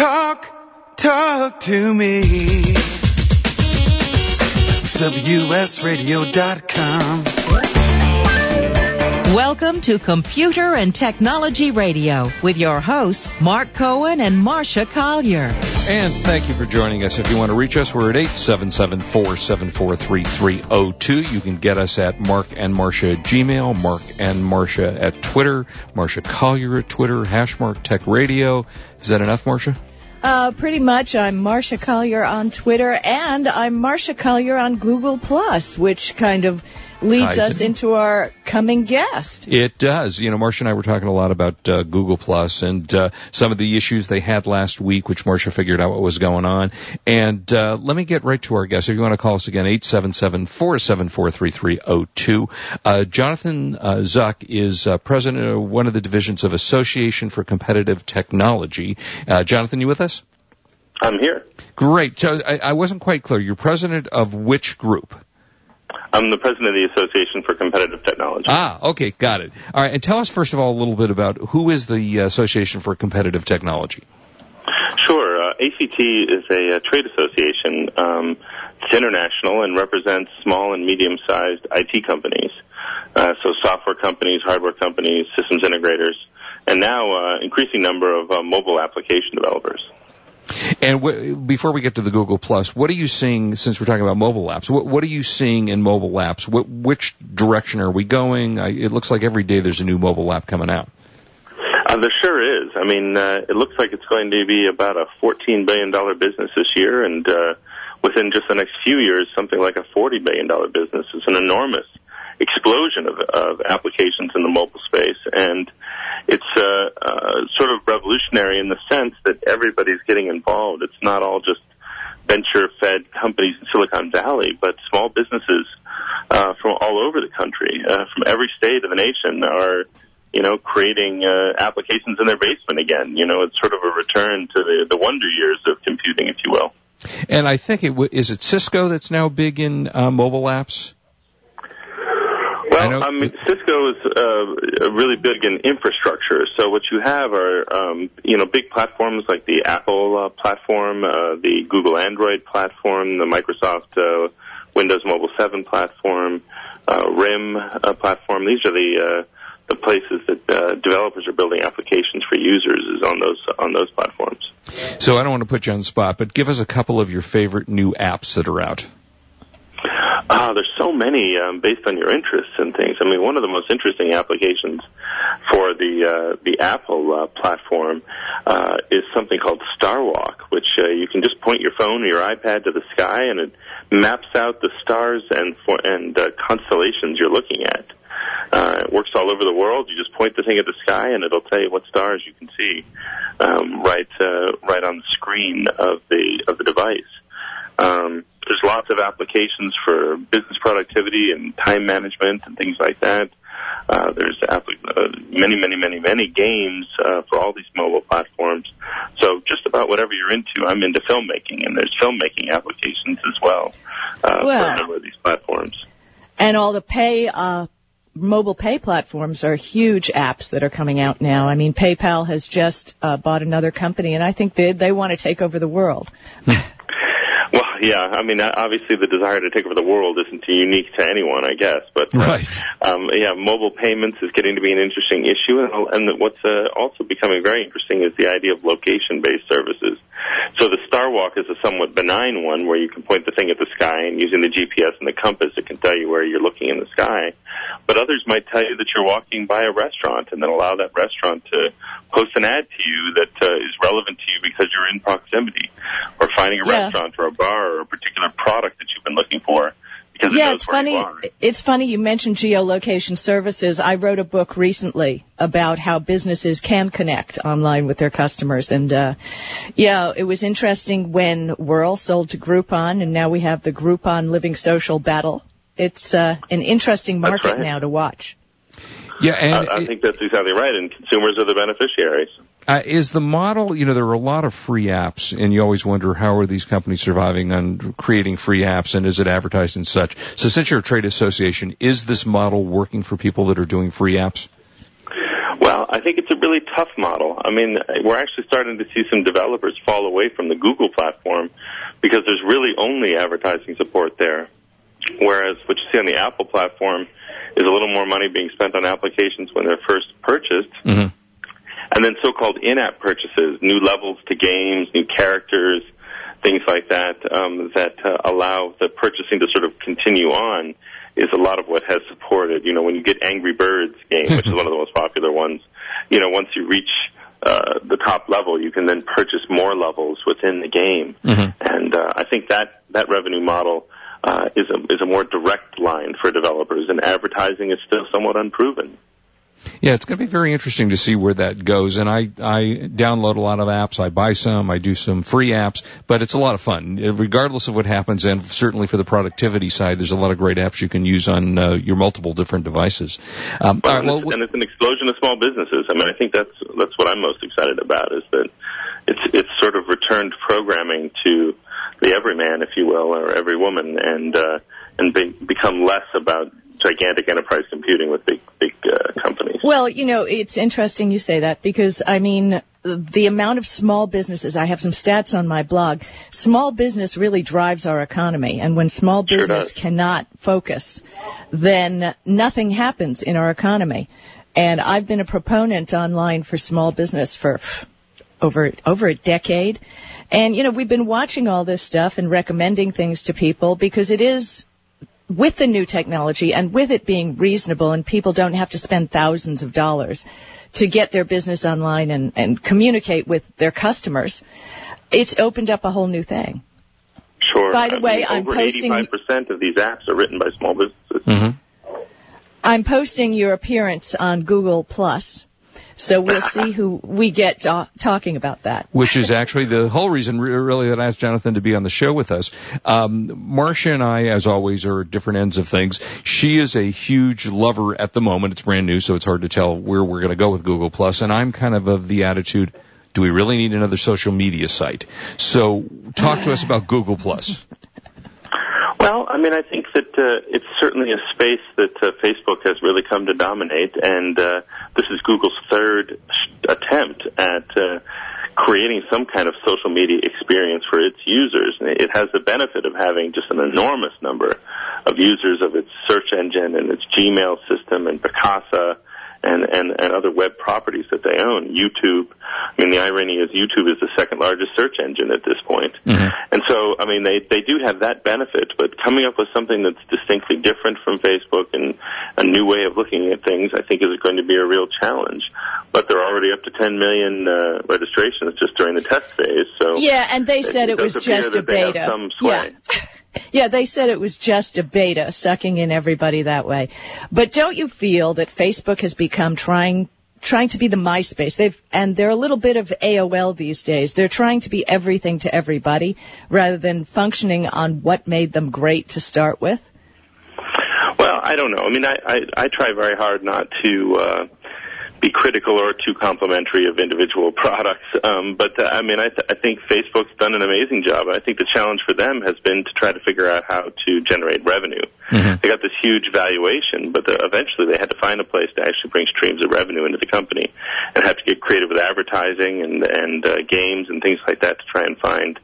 Talk, talk to me. WSRadio.com. Welcome to Computer and Technology Radio with your hosts, Mark Cohen and Marcia Collier. And thank you for joining us. If you want to reach us, we're at 877-474-3302. You can get us at Mark and Marcia at Gmail, Mark and Marcia at Twitter, Marcia Collier at Twitter, Hashmark Tech Radio. Is that enough, Marcia? Uh, pretty much. I'm Marcia Collier on Twitter, and I'm Marcia Collier on Google Plus, which kind of leads us into our coming guest. It does. You know, Marcia and I were talking a lot about uh, Google Plus and uh, some of the issues they had last week, which Marcia figured out what was going on. And uh, let me get right to our guest. If you want to call us again, 877-474-3302. Uh, Jonathan uh, Zuck is uh, president of one of the divisions of Association for Competitive Technology. Jonathan, you with us? I'm here. Great. So I, I wasn't quite clear. You're president of which group? I'm the president of the Association for Competitive Technology. Ah, okay, got it. All right, and tell us first of all a little bit about who is the Association for Competitive Technology. Sure. Uh, ACT is a, a trade association. Um, it's international and represents small and medium-sized IT companies. Uh, so software companies, hardware companies, systems integrators, and now uh, increasing number of uh, mobile application developers. And w- before we get to the Google Plus, what are you seeing since we're talking about mobile apps? What, what are you seeing in mobile apps? What, which direction are we going? I, it looks like every day there's a new mobile app coming out. Uh, there sure is. I mean, uh, it looks like it's going to be about a $14 billion business this year, and uh, within just the next few years, something like a $40 billion business. It's an enormous explosion of, of applications in the mobile space, and it's uh, uh, sort of revolutionary in the sense that everybody's getting involved. It's not all just venture-fed companies in Silicon Valley, but small businesses uh, from all over the country, uh, from every state of the nation, are you know creating uh, applications in their basement again. You know, it's sort of a return to the the wonder years of computing, if you will. And I think it w- is it Cisco that's now big in uh, mobile apps. Well, I, I mean, Cisco is uh, really big in infrastructure. So what you have are, um, you know, big platforms like the Apple uh, platform, uh, the Google Android platform, the Microsoft uh, Windows Mobile 7 platform, uh, RIM uh, platform. These are the uh, the places that uh, developers are building applications for users is on those on those platforms. So I don't want to put you on the spot, but give us a couple of your favorite new apps that are out. Uh, there's so many um, based on your interests and things. I mean, one of the most interesting applications for the uh, the Apple uh, platform uh, is something called Starwalk, which uh, you can just point your phone or your iPad to the sky, and it maps out the stars and for, and uh, constellations you're looking at. Uh, it works all over the world. You just point the thing at the sky, and it'll tell you what stars you can see um, right uh, right on the screen of the of the device. Um, there's lots of applications for business productivity and time management and things like that. Uh, there's uh, many, many, many, many games uh, for all these mobile platforms. So just about whatever you're into, I'm into filmmaking, and there's filmmaking applications as well, uh, well for a number of these platforms. And all the pay uh, mobile pay platforms are huge apps that are coming out now. I mean, PayPal has just uh, bought another company, and I think they they want to take over the world. Yeah. I mean, obviously, the desire to take over the world isn't unique to anyone, I guess. But uh, right. Um, yeah, mobile payments is getting to be an interesting issue, and, and what's uh, also becoming very interesting is the idea of location-based services. So the Star Walk is a somewhat benign one, where you can point the thing at the sky, and using the GPS and the compass, it can tell you where you're looking in the sky. But others might tell you that you're walking by a restaurant, and then allow that restaurant to post an ad to you that uh, is relevant to you because you're in proximity, or finding a yeah. restaurant or a bar or a particular product that you've been looking for. Because yeah, it's funny. It's funny you mentioned geolocation services. I wrote a book recently about how businesses can connect online with their customers, and uh, yeah, it was interesting when Whrrl sold to Groupon, and now we have the Groupon Living Social battle. It's uh, an interesting market right. now to watch. Yeah, and I, I think that's exactly right, and consumers are the beneficiaries. Uh, is the model, you know, there are a lot of free apps, and you always wonder how are these companies surviving on creating free apps, and is it advertised and such? So, since you're a trade association, is this model working for people that are doing free apps? Well, I think it's a really tough model. I mean, we're actually starting to see some developers fall away from the Google platform because there's really only advertising support there. Whereas what you see on the Apple platform is a little more money being spent on applications when they're first purchased. Mm-hmm. And then so-called in-app purchases, new levels to games, new characters, things like that, um, that uh, allow the purchasing to sort of continue on is a lot of what has supported. You know, when you get Angry Birds game, which is one of the most popular ones, you know, once you reach uh, the top level, you can then purchase more levels within the game. Mm-hmm. And uh, I think that that revenue model uh, is a is a more direct line for developers, and advertising is still somewhat unproven. Yeah, it's going to be very interesting to see where that goes. And I, I download a lot of apps. I buy some. I do some free apps, but it's a lot of fun, regardless of what happens. And certainly for the productivity side, there's a lot of great apps you can use on uh, your multiple different devices. Um, well, right, well, and, it's, and it's an explosion of small businesses. I mean, I think that's that's what I'm most excited about is that it's it's sort of returned programming to the everyman, if you will, or every woman, and uh, and be, become less about gigantic enterprise computing with big big uh, companies. Well, you know, it's interesting you say that because I mean, the amount of small businesses, I have some stats on my blog. Small business really drives our economy, and when small business does. cannot focus, then nothing happens in our economy. And I've been a proponent online for small business for over over a decade. And you know, we've been watching all this stuff and recommending things to people because it is with the new technology and with it being reasonable and people don't have to spend thousands of dollars to get their business online and, and communicate with their customers, it's opened up a whole new thing. Sure. By the I way, mean, I'm over posting- 85% of these apps are written by small businesses. mhm. I'm posting your appearance on Google Plus, so we'll see who we get uh, talking about that. which is actually the whole reason really that I asked Jonathan to be on the show with us. Um, Marcia and I, as always, are at different ends of things. She is a huge lover at the moment. It's brand new, so it's hard to tell where we're going to go with Google Plus. And I'm kind of of the attitude, do we really need another social media site? So talk to us about Google Plus. Well, I mean, I think that uh, it's certainly a space that uh, Facebook has really come to dominate, and uh, this is Google's third attempt at uh, creating some kind of social media experience for its users. And it has the benefit of having just an enormous number of users of its search engine and its Gmail system and Picasa and, and, and other web properties that they own. YouTube. I mean, the irony is YouTube is the second largest search engine at this point. And so, I mean, they, they do have that benefit, but coming up with something that's distinctly different from Facebook and a new way of looking at things, I think is going to be a real challenge. But they're already up to 10 million uh, registrations just during the test phase. So Yeah, and they said it, does was just a that they have beta. some sway. Yeah. Yeah, they said it was just a beta, sucking in everybody that way. But don't you feel that Facebook has become trying trying to be the MySpace? They've and they're a little bit of AOL these days. They're trying to be everything to everybody rather than functioning on what made them great to start with. Well, I don't know. I mean, I, I, I try very hard not to uh, be critical or too complimentary of individual products. Um, but uh, I mean, I, th- I think Facebook's done an amazing job. I think the challenge for them has been to try to figure out how to generate revenue. They got this huge valuation, but the, eventually they had to find a place to actually bring streams of revenue into the company, and have to get creative with advertising and and uh, games and things like that to try and find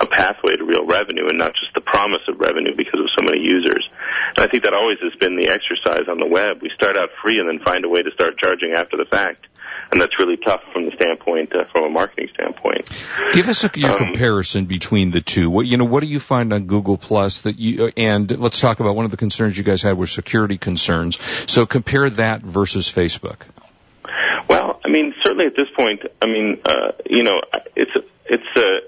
a pathway to real revenue and not just the promise of revenue because of so many users. And I think that always has been the exercise on the web. We start out free and then find a way to start charging after the fact. And that's really tough from the standpoint, uh, from a marketing standpoint. Give us a, your Um, comparison between the two. What you know, what do you find on Google Plus that you? And let's talk about one of the concerns you guys had were security concerns. So compare that versus Facebook. Well, I mean, certainly at this point, I mean, uh, you know, it's it's a.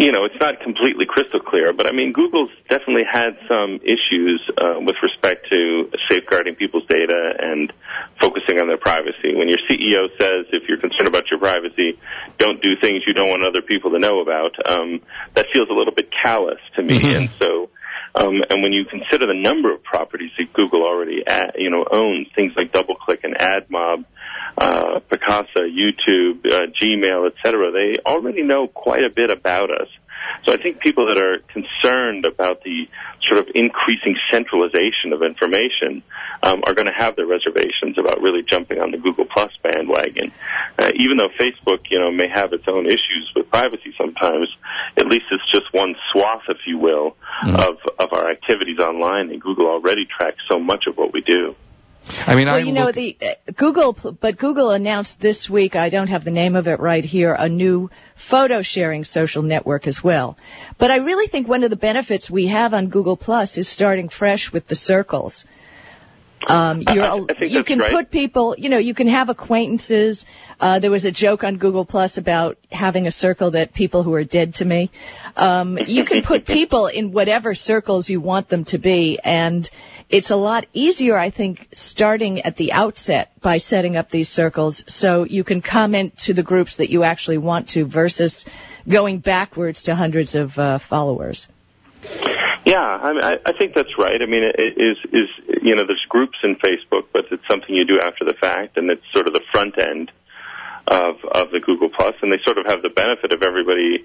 You know, it's not completely crystal clear, but I mean, Google's definitely had some issues uh, with respect to safeguarding people's data and focusing on their privacy. When your CEO says, if you're concerned about your privacy, don't do things you don't want other people to know about, um, that feels a little bit callous to me. Mhm. And so, um, and when you consider the number of properties that Google already, uh, you know, owns, things like DoubleClick and AdMob, uh, Picasa, YouTube, uh, Gmail, etc., they already know quite a bit about us. So I think people that are concerned about the sort of increasing centralization of information um, are going to have their reservations about really jumping on the Google Plus bandwagon. Uh, even though Facebook, you know, may have its own issues with privacy sometimes, at least it's just one swath, if you will, mm-hmm. of of our activities online, and Google already tracks so much of what we do. I mean, well, I you know, the uh, Google, but Google announced this week. I don't have the name of it right here. A new photo sharing social network as well. But I really think one of the benefits we have on Google Plus is starting fresh with the circles. Um, I- you're, I you can right. put people, you know, you can have acquaintances. Uh, there was a joke on Google Plus about having a circle that people who are dead to me. Um, you can put people in whatever circles you want them to be, and it's a lot easier, I think, starting at the outset by setting up these circles so you can comment to the groups that you actually want to versus going backwards to hundreds of uh, followers. Yeah, I, mean, I, think that's right. I mean, it is is you know, there's groups in Facebook, but it's something you do after the fact, and it's sort of the front end of of the Google Plus, and they sort of have the benefit of everybody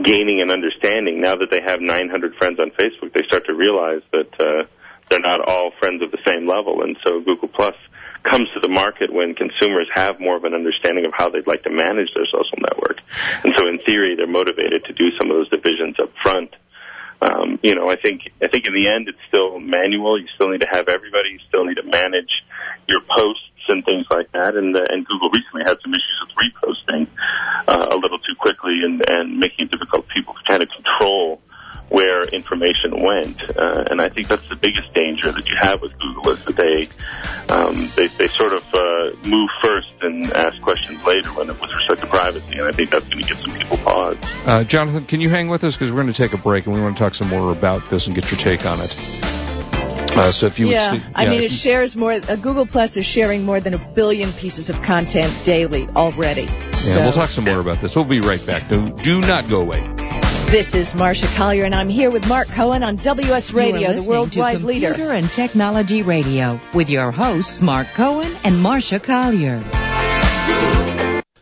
gaining an understanding. Now that they have 900 friends on Facebook, they start to realize that uh, they're not all friends of the same level, and so Google Plus comes to the market when consumers have more of an understanding of how they'd like to manage their social network. And so in theory, they're motivated to do some of those divisions up front. Um, you know, I think I think in the end it's still manual. You still need to have everybody. You still need to manage your posts and things like that. And uh, and Google recently had some issues with reposting uh, a little too quickly and and making it difficult for people to kind of control where information went. Uh, and I think that's the biggest danger that you have with Google is that they um, they, they sort of uh, move first and ask questions later when it, with respect to privacy. And I think that's going to give some people pause. uh, Jonathan, can you hang with us because we're going to take a break and we want to talk some more about this and get your take on it. Uh, so if you yeah, would, st- I mean, it shares more. Uh, Google Plus is sharing more than a billion pieces of content daily already. yeah, we'll talk some more about this. We'll be right back. Do, do not go away. This is Marcia Collier, and I'm here with Mark Cohen on WS You are Radio, the worldwide to leader. Computer and Technology Radio with your hosts Mark Cohen and Marcia Collier.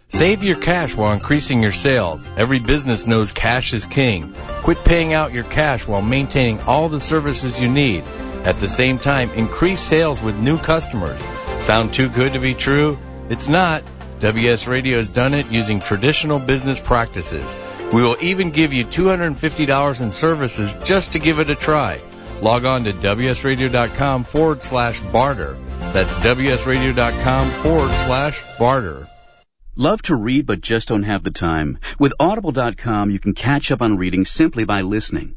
Save your cash while increasing your sales. Every business knows cash is king. Quit paying out your cash while maintaining all the services you need. At the same time, increase sales with new customers. Sound too good to be true? It's not. WS Radio has done it using traditional business practices. We will even give you $250 in services just to give it a try. Log on to WSRadio.com forward slash barter. That's WSRadio.com forward slash barter. Love to read but just don't have the time? With Audible.com, you can catch up on reading simply by listening.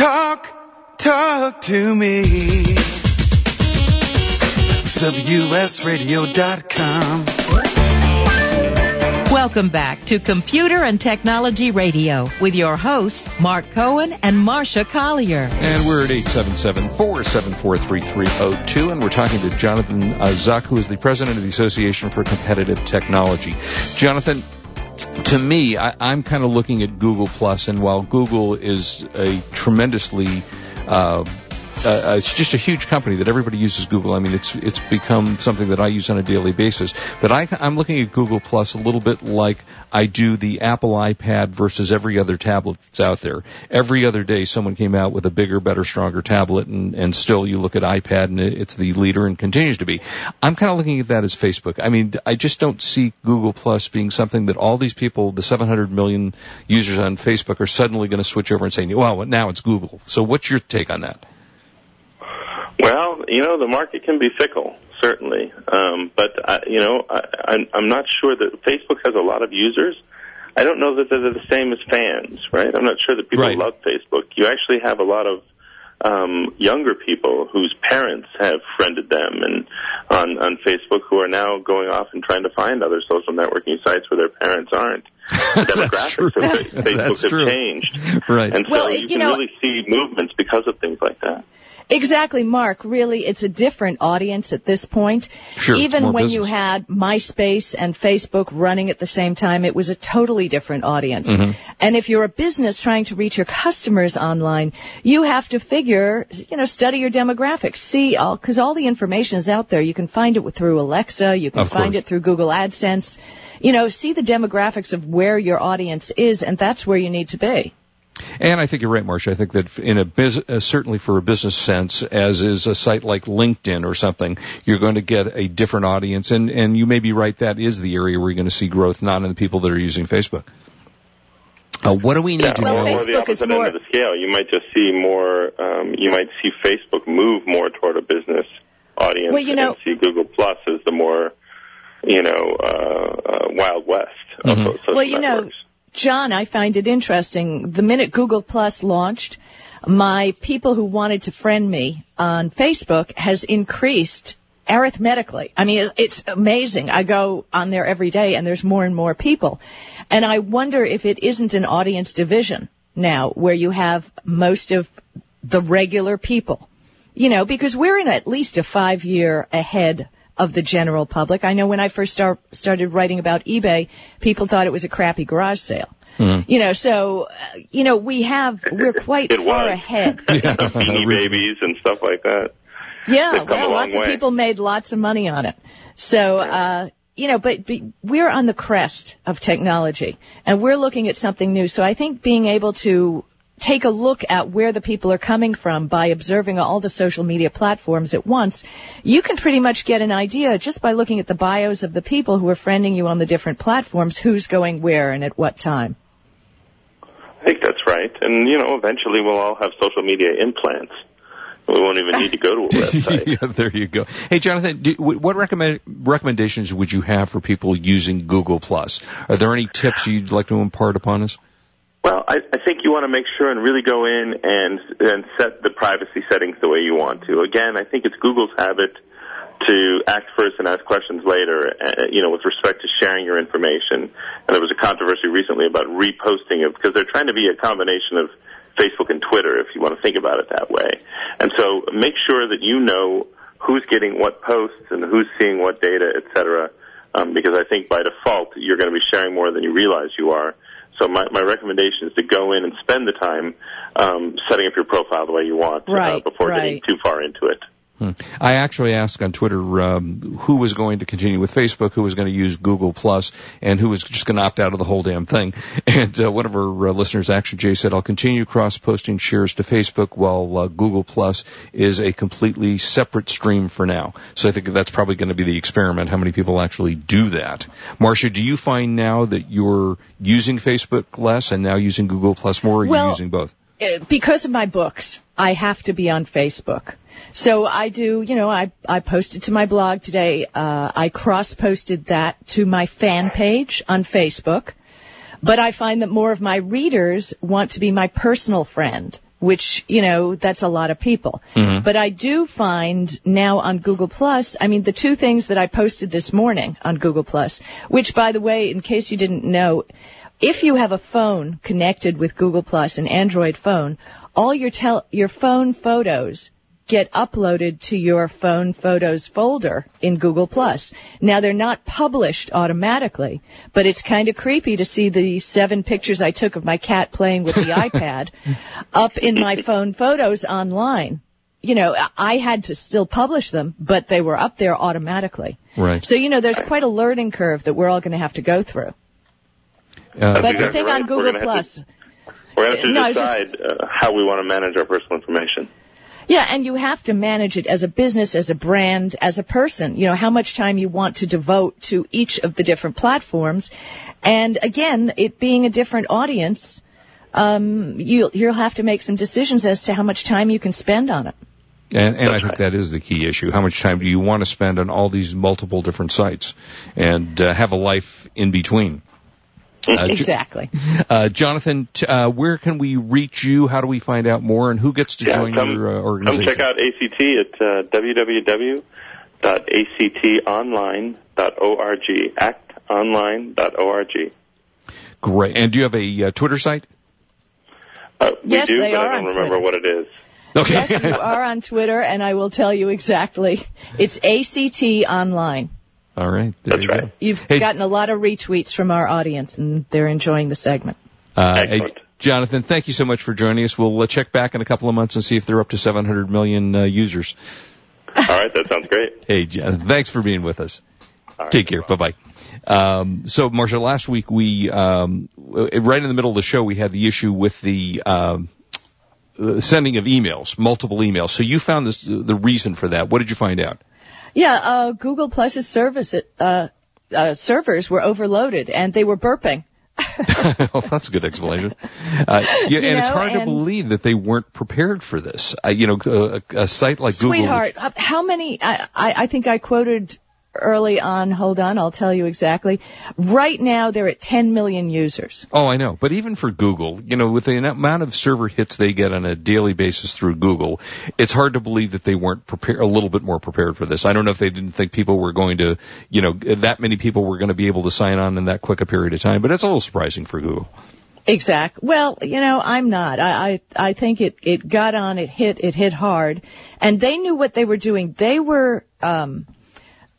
Talk, talk to me. WSRadio.com. Welcome back to Computer and Technology Radio with your hosts, Mark Cohen and Marcia Collier. And we're at 877-474-3302, and we're talking to Jonathan uh, Zuck, who is the president of the Association for Competitive Technology. Jonathan, to me, I, I'm kind of looking at Google Plus, and while Google is a tremendously uh, uh, it's just a huge company that everybody uses Google. I mean, it's it's become something that I use on a daily basis. But I, I'm looking at Google Plus a little bit like I do the Apple iPad versus every other tablet that's out there. Every other day, someone came out with a bigger, better, stronger tablet, and and still you look at iPad and it's the leader and continues to be. I'm kind of looking at that as Facebook. I mean, I just don't see Google Plus being something that all these people, the 700 million users on Facebook, are suddenly going to switch over and say, well, now it's Google. So what's your take on that? Well, you know, the market can be fickle, certainly. Um, but, I, you know, I, I'm, I'm not sure that Facebook has a lot of users. I don't know that they're the same as fans, right? I'm not sure that people Right. love Facebook. You actually have a lot of um, younger people whose parents have friended them and on, on Facebook who are now going off and trying to find other social networking sites where their parents aren't. The demographics of Facebook That's have true. changed. Right. And so Well, you, you can know- really see movements because of things like that. Exactly, Mark. Really, it's a different audience at this point. Sure, Even when business. you had MySpace and Facebook running at the same time, it was a totally different audience. Mm-hmm. And if you're a business trying to reach your customers online, you have to figure, you know, study your demographics, see all, cause all the information is out there. You can find it through Alexa, you can Of find course. it through Google AdSense. You know, see the demographics of where your audience is, and that's where you need to be. And I think you're right, Marcia. I think that in a bus- uh, certainly for a business sense, as is a site like LinkedIn or something, you're going to get a different audience. And, and you may be right, that is the area where you're going to see growth, not in the people that are using Facebook. Uh, what do we need Yeah, to Well, or, know? or Facebook the is opposite more- end of the scale. You might just see more. Um, you might see Facebook move more toward a business audience, Well, you know- and see Google Plus as the more, you know, uh, uh, wild west of Mhm. those social Well, you know, networks. John, I find it interesting. The minute Google Plus launched, my people who wanted to friend me on Facebook has increased arithmetically. I mean, it's amazing. I go on there every day and there's more and more people. And I wonder if it isn't an audience division now where you have most of the regular people. You know, because we're in at least a five year ahead of the general public. I know when I first start, started writing about eBay, people thought it was a crappy garage sale. You know, so, uh, you know, we have, we're quite It far was. ahead. Beanie Babies and stuff like that. Yeah, They've come a well, long lots of people made lots of money on it. So, uh, you know, but, but we're on the crest of technology and we're looking at something new. So I think being able to take a look at where the people are coming from by observing all the social media platforms at once, you can pretty much get an idea just by looking at the bios of the people who are friending you on the different platforms, who's going where and at what time. I think that's right. And you know, eventually we'll all have social media implants. We won't even need to go to a website. yeah, there you go. Hey, Jonathan, do, what recommend, recommendations would you have for people using Google Plus? Are there any tips you'd like to impart upon us? Well, I, I think you want to make sure and really go in and and set the privacy settings the way you want to. Again, I think it's Google's habit to act first and ask questions later. Uh, you know, with respect to sharing your information. And there was a controversy recently about reposting it because they're trying to be a combination of Facebook and Twitter, if you want to think about it that way. And so, make sure that you know who's getting what posts and who's seeing what data, et cetera. Um, because I think by default you're going to be sharing more than you realize you are. So my, my recommendation is to go in and spend the time um, setting up your profile the way you want uh, Right, before getting too far into it. Hmm. I actually asked on Twitter um, who was going to continue with Facebook, who was going to use Google Plus, and who was just going to opt out of the whole damn thing. And uh, one of our uh, listeners, Action Jay, said, "I'll continue cross-posting shares to Facebook, while uh, Google Plus is a completely separate stream for now." So I think that's probably going to be the experiment. How many people actually do that? Marcia, do you find now that you're using Facebook less and now using Google Plus more, or are Well- you using both? Uh, because of my books, I have to be on Facebook. So I do, you know, I, I posted to my blog today, uh, I cross-posted that to my fan page on Facebook. But I find that more of my readers want to be my personal friend, which, you know, that's a lot of people. But I do find now on Google Plus, I mean, the two things that I posted this morning on Google Plus, which by the way, in case you didn't know, if you have a phone connected with Google Plus, an Android phone, all your tel- your phone photos get uploaded to your phone photos folder in Google Plus. Now they're not published automatically, but it's kind of creepy to see the seven pictures I took of my cat playing with the iPad up in my phone photos online. You know, I had to still publish them, but they were up there automatically. Right. So, you know, there's quite a learning curve that we're all going to have to go through. Uh, But the thing right. on We're Google gonna Plus, to- We're going to have to No, I just- decide uh, how we want to manage our personal information. Yeah, and you have to manage it as a business, as a brand, as a person. You know, how much time you want to devote to each of the different platforms. And again, it being a different audience, um, you, you'll have to make some decisions as to how much time you can spend on it. And, and I think right. that is the key issue. How much time do you want to spend on all these multiple different sites and uh, have a life in between? Uh, Exactly. uh, Jonathan, t- uh, where can we reach you? How do we find out more? And who gets to Yeah, join come, your uh, come organization? check out ACT at uh, www.actonline.org. Actonline.org. Great. And do you have a uh, Twitter site? Uh, we Yes, do, they but are I don't remember Twitter. what it is. Okay. Yes, you are on Twitter, and I will tell you exactly. It's ACT Online. All right. There That's you right. go. You've Hey- gotten a lot of retweets from our audience, and they're enjoying the segment. Uh, hey, Jonathan, thank you so much for joining us. We'll uh, check back in a couple of months and see if they're up to 700 million uh, users. All right, that sounds great. Hey, Jonathan, thanks for being with us. All right, Take care. Bye bye. Um, so, Marcia, last week we, um, right in the middle of the show, we had the issue with the um, uh, sending of emails, multiple emails. So you found this, the reason for that. What did you find out? Yeah, uh, Google Plus's service uh, uh, servers were overloaded, and they were burping. oh, that's a good explanation. Uh, yeah, and it's know, hard to believe that they weren't prepared for this. Uh, you know, a, a site like Google. Sweetheart, uh, how many? I, I, I think I quoted early on. Hold on, I'll tell you exactly. Right now, they're at 10 million users. Oh, I know. But even for Google, you know, with the amount of server hits they get on a daily basis through Google, it's hard to believe that they weren't prepared, a little bit more prepared for this. I don't know if they didn't think people were going to, you know, that many people were going to be able to sign on in that quick a period of time, but it's a little surprising for Google. Exact. Well, you know, I'm not. I, I, I think it, it got on, it hit, it hit hard. And they knew what they were doing. They were, um,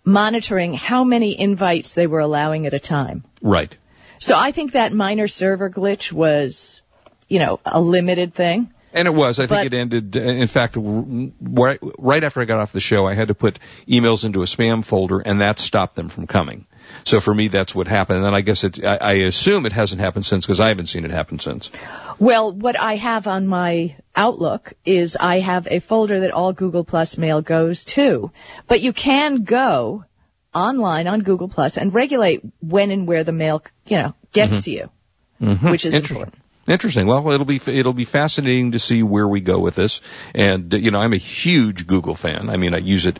monitoring how many invites they were allowing at a time. Right. So I think that minor server glitch was, you know, a limited thing. And it was. I think But- it ended. In fact, right, right after I got off the show, I had to put emails into a spam folder, and that stopped them from coming. So for me, that's what happened. And then I guess it. I, I assume it hasn't happened since because I haven't seen it happen since. Well, what I have on my Outlook is I have a folder that all Google Plus mail goes to. But you can go online on Google Plus and regulate when and where the mail, you know, gets mm-hmm. to you, mm-hmm. which is Interesting. important. Interesting. Well, it'll be it'll be fascinating to see where we go with this. And you know, I'm a huge Google fan. I mean, I use it,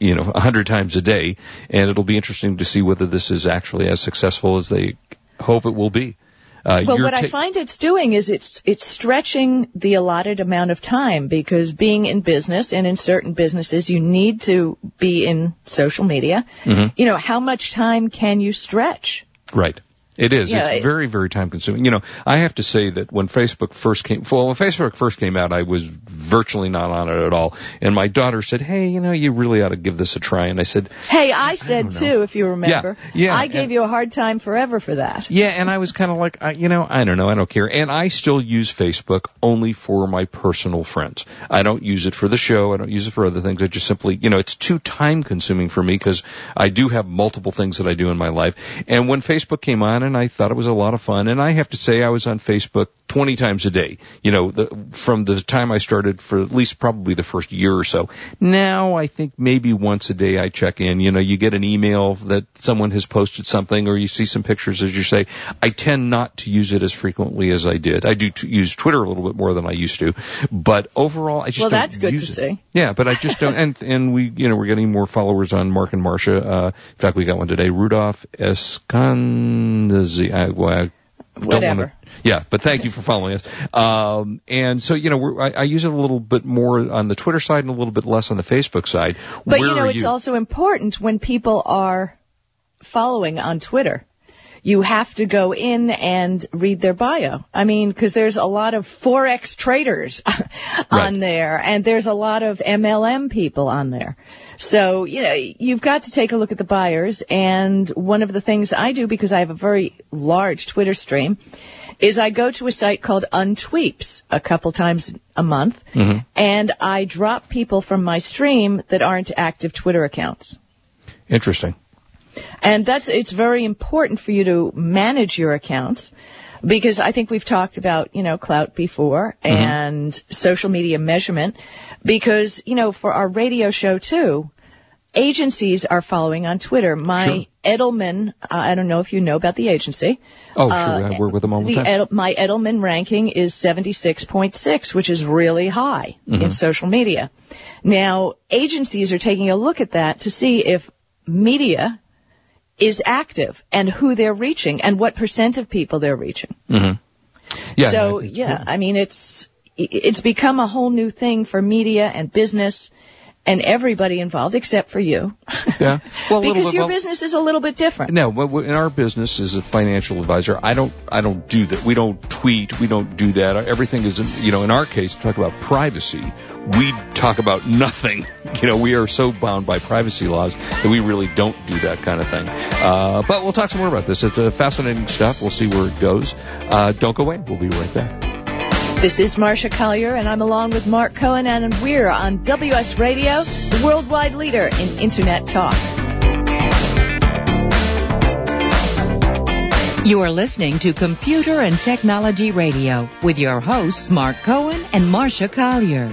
you know, a hundred times a day, and it'll be interesting to see whether this is actually as successful as they hope it will be. Uh, Well, what I find it's doing is it's it's stretching the allotted amount of time because being in business and in certain businesses you need to be in social media. Mm-hmm. You know, how much time can you stretch? right. It is. Yeah, it's it- very, very time consuming. You know, I have to say that when Facebook first came, well, when Facebook first came out, I was virtually not on it at all. And my daughter said, "Hey, you know, you really ought to give this a try." And I said, Hey, I said don't too, if you remember. yeah, I gave and- you a hard time forever for that. Yeah, and I was kind of like, I, you know, I don't know, I don't care. And I still use Facebook only for my personal friends. I don't use it for the show. I don't use it for other things. I just simply, you know, it's too time consuming for me because I do have multiple things that I do in my life. And when Facebook came on, and I thought it was a lot of fun, and I have to say, I was on Facebook 20 times a day. You know, the, from the time I started for at least probably the first year or so. Now I think maybe once a day I check in. You know, you get an email that someone has posted something, or you see some pictures, as you say. I tend not to use it as frequently as I did. I do t- use Twitter a little bit more than I used to, but overall, I just Well, don't that's good to it. see. Yeah, but I just don't. And and we, you know, we're getting more followers on Mark and Marcia. Uh, in fact, we got one today, Rudolph I, well, I don't Whatever. wanna- yeah, but thank you for following us. Um, and so, you know, we're, I, I use it a little bit more on the Twitter side and a little bit less on the Facebook side. But Where you know, it's you? also important when people are following on Twitter. You have to go in and read their bio. I mean, because there's a lot of forex traders on there, and there's a lot of MLM people on there. So you know, you've got to take a look at the buyers. And one of the things I do because I have a very large Twitter stream is I go to a site called Untweeps a couple times a month, mm-hmm. and I drop people from my stream that aren't active Twitter accounts. Interesting. And that's, it's very important for you to manage your accounts because I think we've talked about, you know, Klout before mm-hmm. and social media measurement because, you know, for our radio show too, agencies are following on Twitter. My Sure. Edelman, uh, I don't know if you know about the agency. Oh, sure. I work with them all the, The time. Edel, my Edelman ranking is 76.6, which is really high Mm-hmm. in social media. Now, agencies are taking a look at that to see if media is active and who they're reaching and what percent of people they're reaching. yeah. so, yeah, I mean, it's, it's become a whole new thing for media and business and everybody involved except for you. Yeah. Well, because bit- your well- business is a little bit different. No, in our business as a financial advisor, I don't, I don't do that. We don't tweet. We don't do that. Everything is, you know, in our case, talk about privacy. We talk about nothing. You know, we are so bound by privacy laws that we really don't do that kind of thing. Uh, but we'll talk some more about this. It's uh, fascinating stuff. We'll see where it goes. Uh, don't go away. We'll be right back. This is Marcia Collier, and I'm along with Mark Cohen, and we're on WS Radio, the worldwide leader in Internet talk. You are listening to Computer and Technology Radio with your hosts, Mark Cohen and Marcia Collier.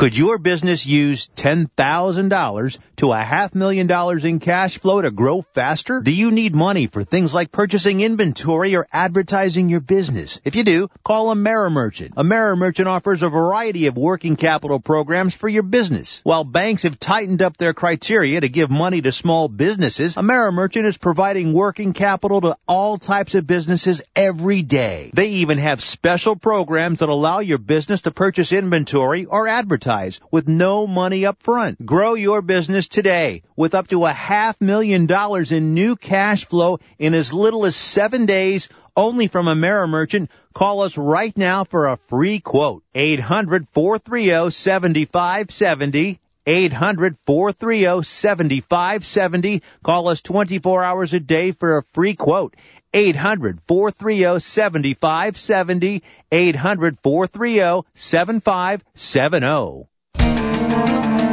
Could your business use $10,000 to a half million dollars in cash flow to grow faster? Do you need money for things like purchasing inventory or advertising your business? If you do, call AmeriMerchant. AmeriMerchant offers a variety of working capital programs for your business. While banks have tightened up their criteria to give money to small businesses, AmeriMerchant is providing working capital to all types of businesses every day. They even have special programs that allow your business to purchase inventory or advertise with no money up front. Grow your business today with up to a half million dollars in new cash flow in as little as seven days only from AmeriMerchant. Call us right now for a free quote. 800-430-7570. 800-430-7570. Call us 24 hours a day for a free quote. 800-430-7570. 800-430-7570.